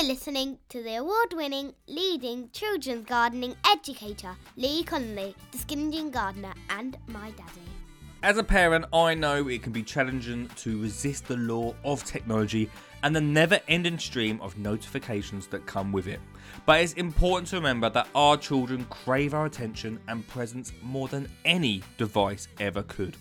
are listening to the award winning leading children's gardening educator, Lee Connolly, the Jean Gardener, and my daddy. As a parent, I know it can be challenging to resist the law of technology and the never ending stream of notifications that come with it. But it's important to remember that our children crave our attention and presence more than any device ever could.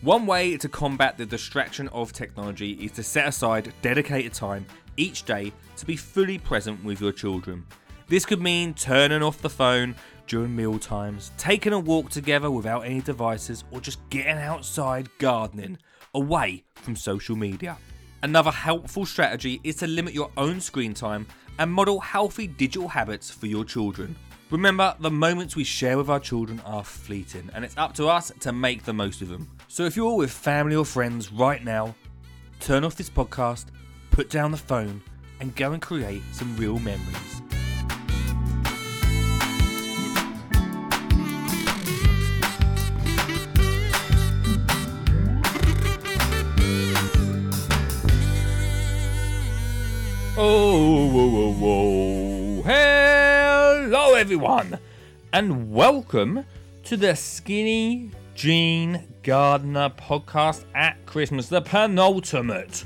One way to combat the distraction of technology is to set aside dedicated time each day to be fully present with your children. This could mean turning off the phone during meal times, taking a walk together without any devices, or just getting outside gardening away from social media. Another helpful strategy is to limit your own screen time and model healthy digital habits for your children. Remember, the moments we share with our children are fleeting, and it's up to us to make the most of them. So if you're with family or friends right now, turn off this podcast, put down the phone, and go and create some real memories. Oh, whoa, whoa, whoa. Hello, everyone, and welcome to the Skinny Jean Gardener podcast at Christmas, the penultimate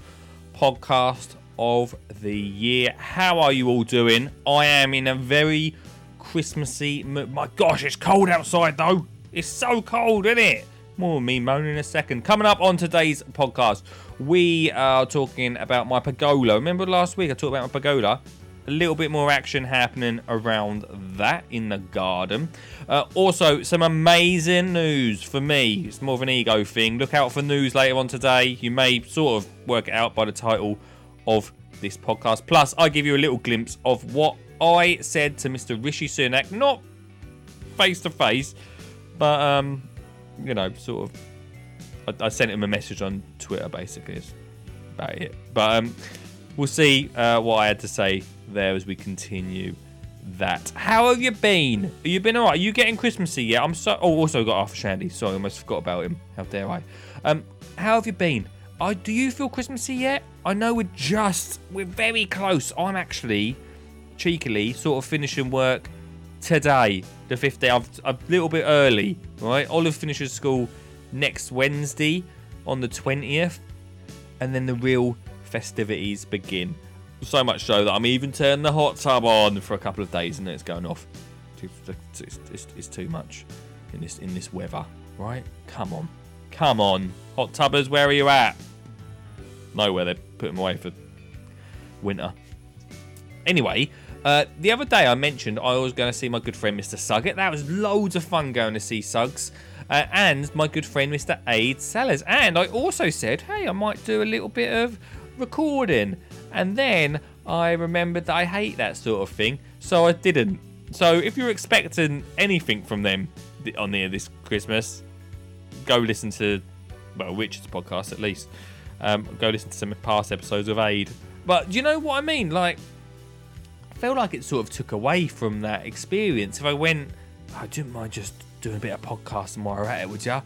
podcast of the year. How are you all doing? I am in a very Christmassy. My gosh, it's cold outside though. It's so cold, isn't it? More me moaning in a second. Coming up on today's podcast, we are talking about my pergola. Remember last week I talked about my pergola? A little bit more action happening around that in the garden. Uh, also, some amazing news for me. It's more of an ego thing. Look out for news later on today. You may sort of work it out by the title of this podcast. Plus, I give you a little glimpse of what I said to Mr. Rishi Sunak, not face to face, but um, you know, sort of. I, I, sent him a message on Twitter, basically. Is about it. But um, we'll see uh, what I had to say there as we continue that. How have you been? Have you been alright? Are you getting Christmassy yet? I'm so. Oh, also got Arthur Shandy. Sorry, I almost forgot about him. How dare I? Um, how have you been? I, do you feel Christmassy yet? I know we're just, we're very close. I'm actually, cheekily, sort of finishing work today, the fifth day of a little bit early, right? Olive finishes school next Wednesday on the 20th, and then the real festivities begin. So much so that I'm even turning the hot tub on for a couple of days and then it's going off. It's, it's, it's, too much in this in this weather, right? Come on, come on, hot tubbers, where are you at? Nowhere. They put them away for winter. Anyway, uh, the other day I mentioned I was going to see my good friend Mr. Suggett. That was loads of fun going to see Suggs. Uh, and my good friend Mr. Aid Sellers. And I also said, hey, I might do a little bit of recording. And then I remembered that I hate that sort of thing, so I didn't. So if you're expecting anything from them on there this Christmas, go listen to, well, Richard's podcast at least. Um, go listen to some past episodes of Aid. But do you know what I mean? Like, I feel like it sort of took away from that experience. If I went, I didn't mind just doing a bit of podcasting while at it, would ya?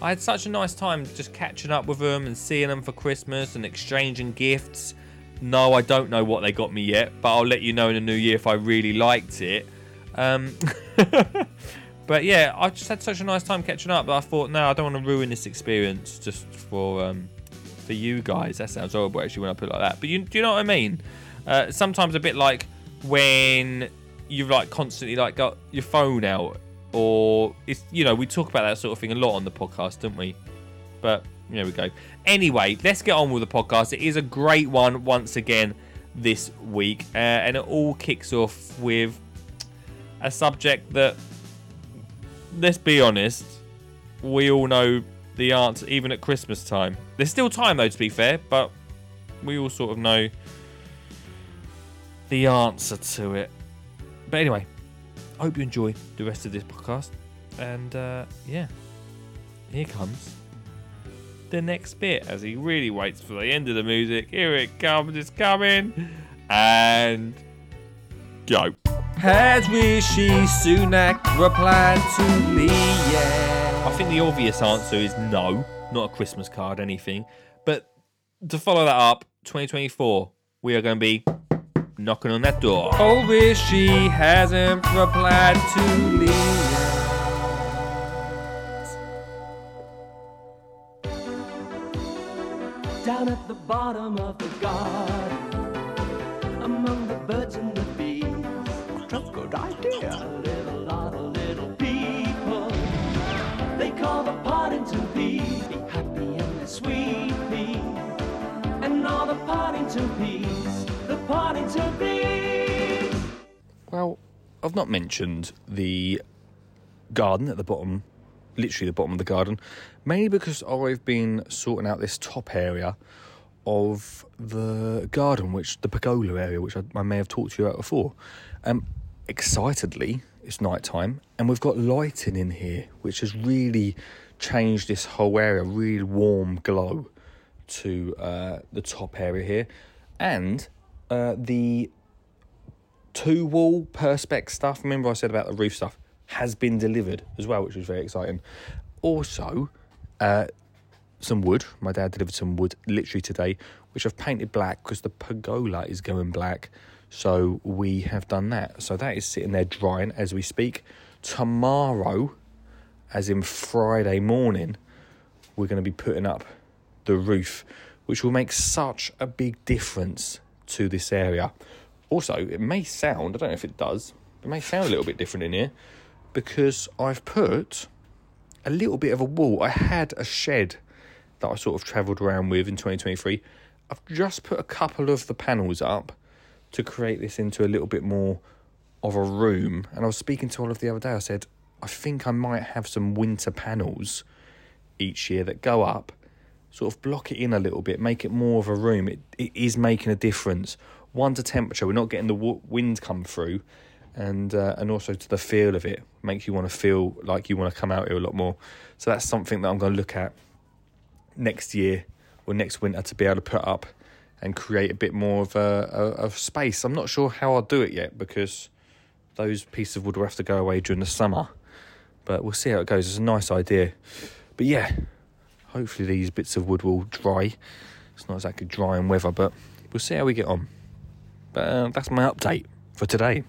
I had such a nice time just catching up with them and seeing them for Christmas and exchanging gifts. No, I don't know what they got me yet, but I'll let you know in the new year if I really liked it. Um, but yeah, I just had such a nice time catching up that I thought, no, I don't want to ruin this experience just for um, for you guys. That sounds horrible actually when I put it like that. But you, do you know what I mean? Uh, sometimes a bit like when you've like constantly like got your phone out, or it's you know we talk about that sort of thing a lot on the podcast, don't we? But there we go. Anyway, let's get on with the podcast. It is a great one once again this week, uh, and it all kicks off with a subject that, let's be honest, we all know the answer, even at Christmas time. There's still time, though, to be fair, but we all sort of know the answer to it. But anyway, I hope you enjoy the rest of this podcast. And uh, yeah, here comes the next bit as he really waits for the end of the music. Here it comes, it's coming. And go. Has Rishi Sunak replied to Lee yet? I think the obvious answer is no, not a Christmas card, anything. But to follow that up, 2024, we are going to be knocking on that door. Oh, wish she hasn't replied to me. Down at the bottom of the garden, Partington Bees. Well, I've not mentioned the garden at the bottom, literally the bottom of the garden, mainly because I've been sorting out this top area of the garden, which the pergola area, which I, I may have talked to you about before. Um, excitedly, it's night time, and we've got lighting in here, which has really changed this whole area. Really warm glow to uh, the top area here, and uh, the two wall perspex stuff. Remember I said about the roof stuff has been delivered as well, which was very exciting. Also, uh, some wood. My dad delivered some wood literally today, which I've painted black because the pergola is going black. So we have done that. So that is sitting there drying as we speak. Tomorrow, as in Friday morning, we're going to be putting up the roof, which will make such a big difference to this area. Also, it may sound, I don't know if it does, it may sound a little bit different in here because I've put a little bit of a wall. I had a shed that I sort of travelled around with in 2023. I've just put a couple of the panels up to create this into a little bit more of a room. And I was speaking to Olive the other day. I said, I think I might have some winter panels each year that go up, sort of block it in a little bit, make it more of a room. It, it is making a difference. One to temperature, we're not getting the wind come through, and uh, and also to the feel of it makes you want to feel like you want to come out here a lot more. So that's something that I'm going to look at next year or next winter to be able to put up and create a bit more of a, a of space. I'm not sure how I'll do it yet because those pieces of wood will have to go away during the summer. But we'll see how it goes. It's a nice idea. But yeah, hopefully these bits of wood will dry. It's not exactly dry drying weather, but we'll see how we get on. But uh, that's my update for today.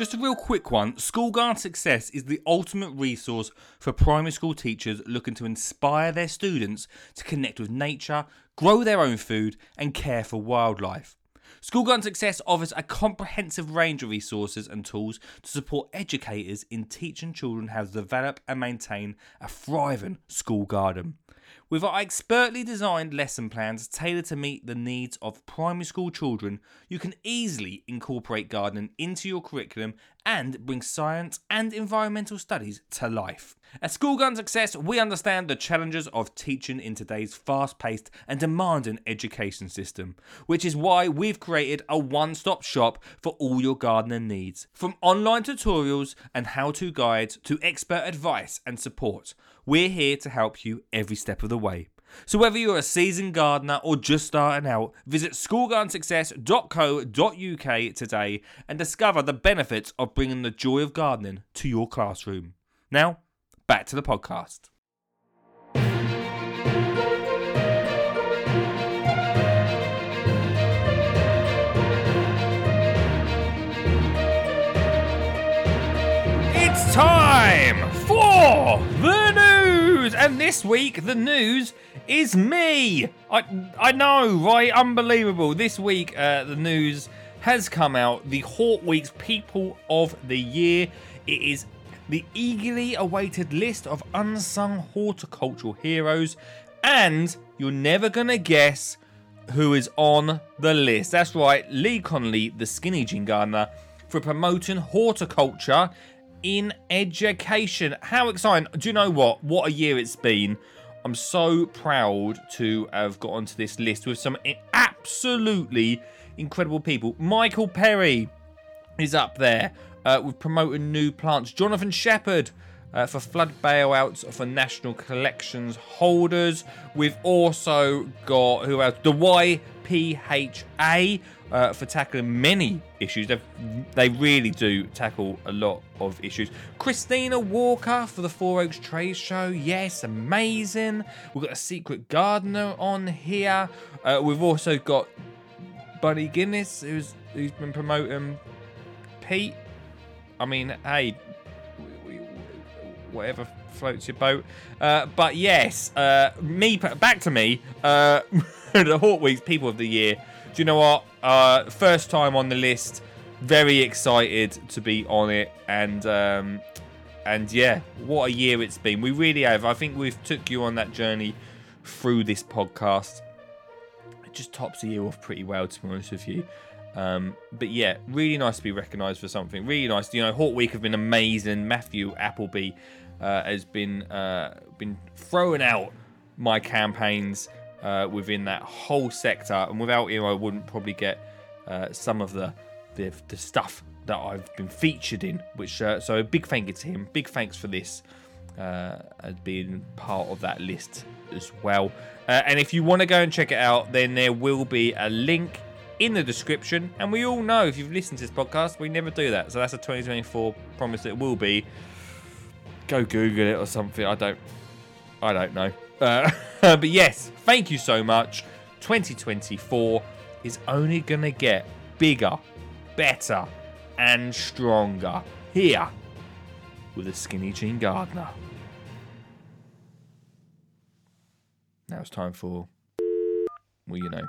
Just a real quick one. School Garden Success is the ultimate resource for primary school teachers looking to inspire their students to connect with nature, grow their own food, and care for wildlife. School Garden Success offers a comprehensive range of resources and tools to support educators in teaching children how to develop and maintain a thriving school garden. With our expertly designed lesson plans tailored to meet the needs of primary school children, you can easily incorporate gardening into your curriculum and bring science and environmental studies to life. At School Garden Success, we understand the challenges of teaching in today's fast paced and demanding education system, which is why we've created a one stop shop for all your gardening needs. From online tutorials and how to guides to expert advice and support, we're here to help you every step of the way. So whether you're a seasoned gardener or just starting out, visit schoolgardensuccess.co.uk today and discover the benefits of bringing the joy of gardening to your classroom. Now, back to the podcast. It's time for the news, and this week the news is me. I I know, right? Unbelievable. This week uh, the news has come out. The Hort Weeks People of the Year. It is the eagerly awaited list of unsung horticultural heroes, and you're never gonna guess who is on the list. That's right, Lee Connolly, the skinny gardener, for promoting horticulture in education. How exciting! Do you know what? What a year it's been. I'm so proud to have got onto this list with some absolutely incredible people. Michael Perry is up there uh, with promoting new plants. Jonathan Shepherd uh, for flood bailouts for national collections holders. We've also got who else? The APHA uh, for tackling many issues. They've, they really do tackle a lot of issues. Christina Walker for the Four Oaks Trade Show. Yes, amazing. We've got a secret gardener on here. Uh, we've also got Buddy Guinness, who's who's been promoting peat. I mean, hey, whatever floats your boat. Uh, but yes, uh, me back to me. Uh, the Hort Weeks People of the Year. Do you know what? Uh, first time on the list. Very excited to be on it, and um, and yeah, what a year it's been. We really have. I think we've took you on that journey through this podcast it just tops the year off pretty well, to be honest with you. Um, but yeah, really nice to be recognised for something. Really nice. You know, Hort Week have been amazing. Matthew Appleby uh, has been uh, been throwing out my campaigns uh, within that whole sector, and without him, I wouldn't probably get uh, some of the, the the stuff that I've been featured in. Which uh, so big thank you to him. Big thanks for this uh, as being part of that list as well. Uh, and if you want to go and check it out, then there will be a link in the description. And we all know if you've listened to this podcast, we never do that. So that's a 2024 promise it will be. Go Google it or something. I don't. I don't know. Uh, but yes, thank you so much. 2024 is only gonna get bigger, better, and stronger here with a skinny Jean Gardener. Now it's time for, well, you know.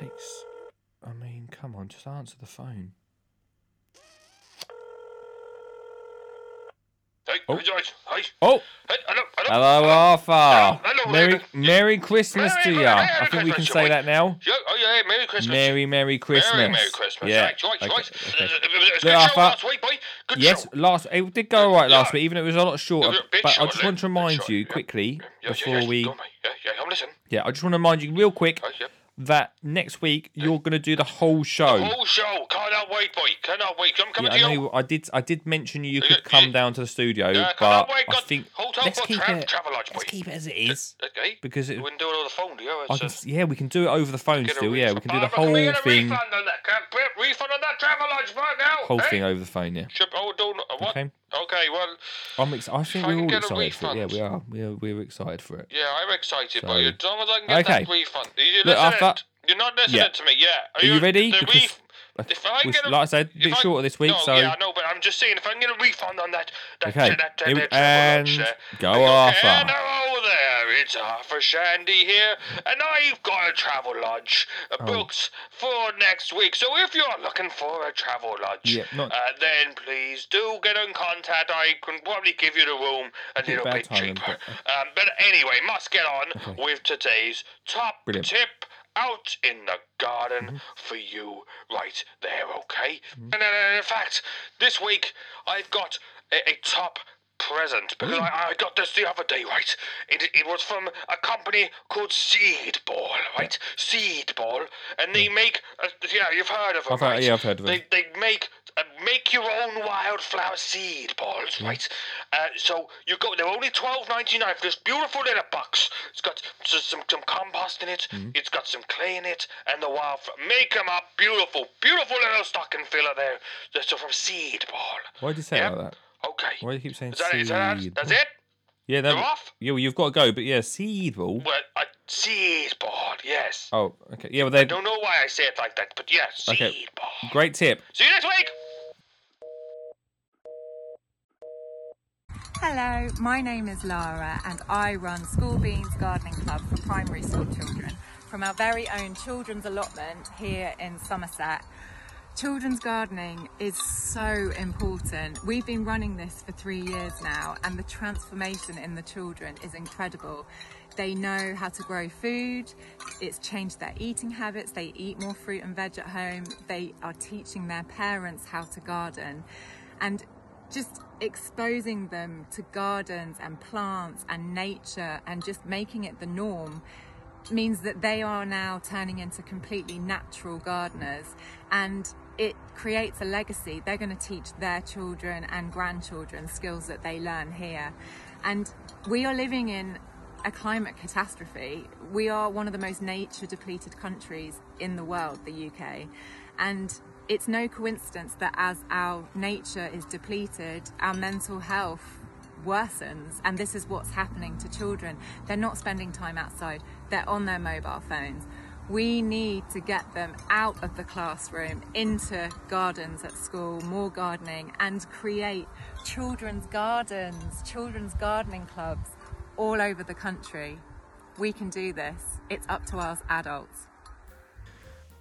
Takes, I mean, come on, just answer the phone. Hey, Oh. hey, George. Hi. Oh, Hey, hello, hello. hello, Arthur. Hello, hello, Merry. Merry Christmas Merry to you. I think we can say that now. Yeah, oh yeah, Merry Christmas. Merry, Merry Christmas. Merry, Merry Christmas. Yeah. Right, right, okay, right. okay. Uh, It was a Look, show last week, boy. Good Yes, show. last it did go all right last Yeah. week, even though it was a lot shorter. A But I just want to remind short, you yeah. quickly Yeah, yeah, before yeah, we, on, mate. Yeah, yeah, I'm listening. yeah, I just want to remind you real quick yeah. That next week you're going to do the whole show. The whole show. Cannot wait, boy. Cannot wait. I'm coming Yeah, I to you. know. I did. I did mention you could come down to the studio, Yeah, but wait. I think let's keep tra- it. lodge, Let's keep it as it is Okay. because it. You wouldn't do it over the phone, do you? I can, yeah, we can do it over the phone still. Yeah, we can do the can we whole thing. Refund on that. Can we- refund on that travel lodge right now. Whole eh? thing over the phone. Yeah. Ship, oh, don't, what? Okay. Okay, well, I'm. Ex- I think I we're all excited for it. Yeah, we are. We are. We're excited for it. yeah, I'm excited, So- but as long as I can get Okay. that refund. Are you Look? Arthur- You're not listening Yeah. to me, yeah. Are you ready? The Because ref- like, if I get a, like I said, a bit I- shorter this week, no, so yeah, I know, but I'm just saying, if I can get a refund on that, that, Okay, that, that, that and there. go, Okay, Arthur. And hello there, it's Arthur Shandy here, and I've got a travel lodge uh, Oh. booked for next week. So if you're looking for a travel lodge, Yeah, not- uh, then please do get in contact. I can probably give you the room a little bad bit timing, cheaper. but- Um, but anyway, must get on Okay. with today's top Brilliant. tip out in the garden Mm-hmm. for you right there, okay? And uh, in fact, this week I've got a, a top present because I, I got this the other day, right? It, it was from a company called Seed Ball, right? Seed Ball, and they make, uh, yeah, you've heard of them, I've heard- right? yeah, I've heard of 'em. They, they make uh, make your own wildflower seed balls, right? Uh, so you go. They're only twelve ninety nine for this beautiful little box. It's got some some compost in it. Mm-hmm. It's got some clay in it, and the wildflower. Make them up, beautiful, beautiful little stocking filler there. That's from Seed Ball. Why do you say Yeah. like that? Okay. Why do you keep saying Is that, is that, seed? that's it? Yeah, no. You're off? Yeah, well, you've got to go, but yeah, seed ball. Well, a seed ball, yes. Oh, okay. Yeah, well, they I Don't know why I say it like that, but yes, seed Okay. ball. great tip. See you next week. Hello, my name is Lara and I run School Beans Gardening Club for primary school children from our very own children's allotment here in Somerset. Children's gardening is so important. We've been running this for three years now, and the transformation in the children is incredible. They know how to grow food, it's changed their eating habits, they eat more fruit and veg at home, they are teaching their parents how to garden. And just exposing them to gardens and plants and nature and just making it the norm means that they are now turning into completely natural gardeners and it creates a legacy. They're going to teach their children and grandchildren skills that they learn here. And we are living in a climate catastrophe. We are one of the most nature depleted countries in the world, the UK. And it's no coincidence that as our nature is depleted, our mental health worsens and this is what's happening to children they're not spending time outside they're on their mobile phones we need to get them out of the classroom into gardens at school more gardening and create children's gardens children's gardening clubs all over the country we can do this it's up to us adults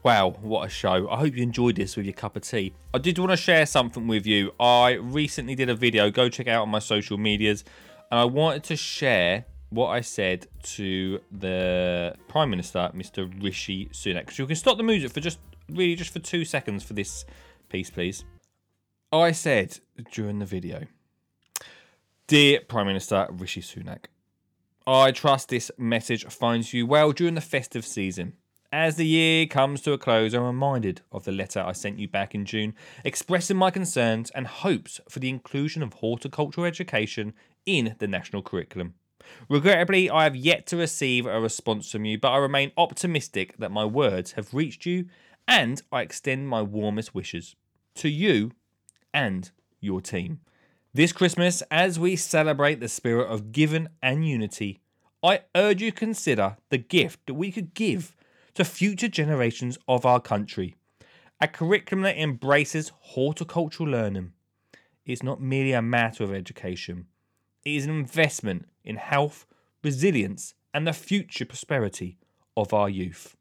Wow, what a show. I hope you enjoyed this with your cup of tea. I did want to share something with you. I recently did a video, go check it out on my social medias, and I wanted to share what I said to the Prime Minister, Mr. Rishi Sunak. So you can stop the music for just really just for two seconds for this piece, please. I said during the video, Dear Prime Minister Rishi Sunak, I trust this message finds you well during the festive season. As the year comes to a close, I'm reminded of the letter I sent you back in June, expressing my concerns and hopes for the inclusion of horticultural education in the national curriculum. Regrettably, I have yet to receive a response from you, but I remain optimistic that my words have reached you, and I extend my warmest wishes to you and your team. This Christmas, as we celebrate the spirit of giving and unity, I urge you consider the gift that we could give to future generations of our country. A curriculum that embraces horticultural learning It's not merely a matter of education, it is an investment in health, resilience, and the future prosperity of our youth.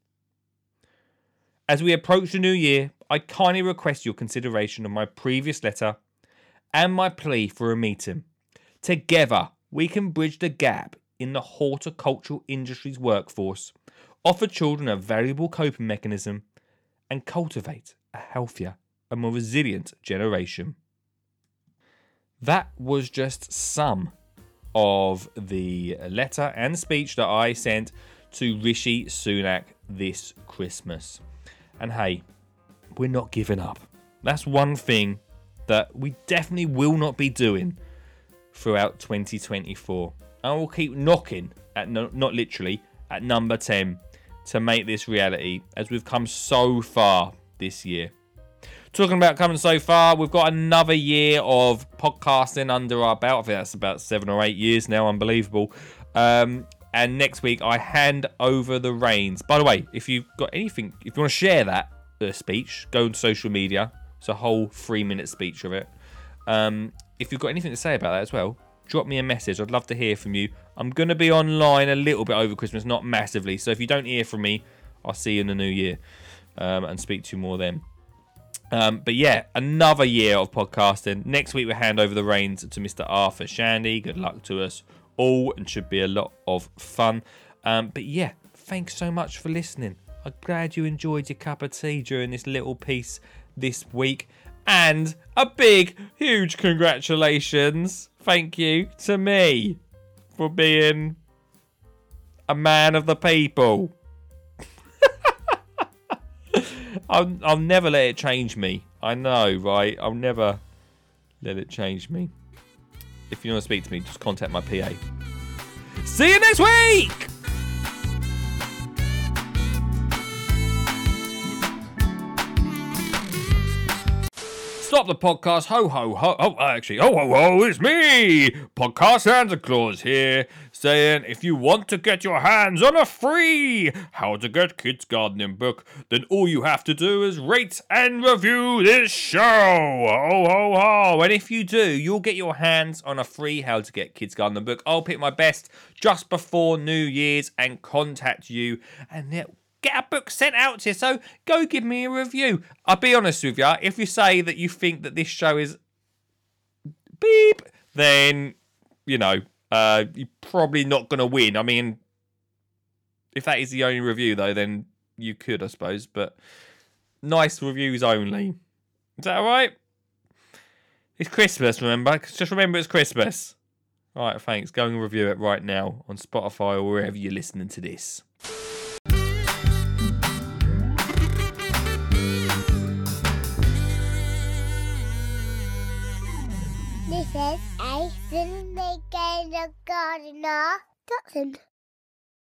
As we approach the new year, I kindly request your consideration of my previous letter and my plea for a meeting. Together, we can bridge the gap in the horticultural industry's workforce, offer children a valuable coping mechanism, and cultivate a healthier and more resilient generation. That was just some of the letter and speech that I sent to Rishi Sunak this Christmas. And hey, we're not giving up. That's one thing that we definitely will not be doing throughout 2024. And we'll keep knocking at no, not literally at number 10 to make this reality as we've come so far this year. Talking about coming so far, we've got another year of podcasting under our belt. I think that's about seven or eight years now. Unbelievable. Um, and next week, I hand over the reins. By the way, if you've got anything, if you want to share that uh, speech, go on social media. It's a whole three minute speech of it. Um, if you've got anything to say about that as well, drop me a message. I'd love to hear from you. I'm going to be online a little bit over Christmas, not massively. So if you don't hear from me, I'll see you in the new year um, and speak to you more then. Um, but yeah, another year of podcasting. Next week we hand over the reins to Mr. Arthur Shandy. Good luck to us all, and should be a lot of fun. Um, but yeah, thanks so much for listening. I'm glad you enjoyed your cup of tea during this little piece this week. And a big, huge congratulations, thank you to me for being a man of the people. I'll, I'll never let it change me. I know, right? I'll never let it change me. If you want to speak to me, just contact my PA. See you next week! Stop the podcast. Ho, ho, ho. Oh, actually, ho, ho, ho. It's me, Podcast Santa Claus here, saying if you want to get your hands on a free How to Get Kids Gardening book, then all you have to do is rate and review this show. Ho, ho, ho. And if you do, you'll get your hands on a free How to Get Kids Gardening book. I'll pick my best just before New Year's and contact you, and it get a book sent out to you. So go give me a review. I'll be honest with you. If you say that you think that this show is beep, then you know uh, you're probably not going to win. I mean, if that is the only review, though, then you could, I suppose. But nice reviews only. Is that all right? It's Christmas, remember? Just remember it's Christmas. All right, thanks. Go and review it right now on Spotify or wherever you're listening to this. This is Ice and Make. Gainer Gardener. Dotson.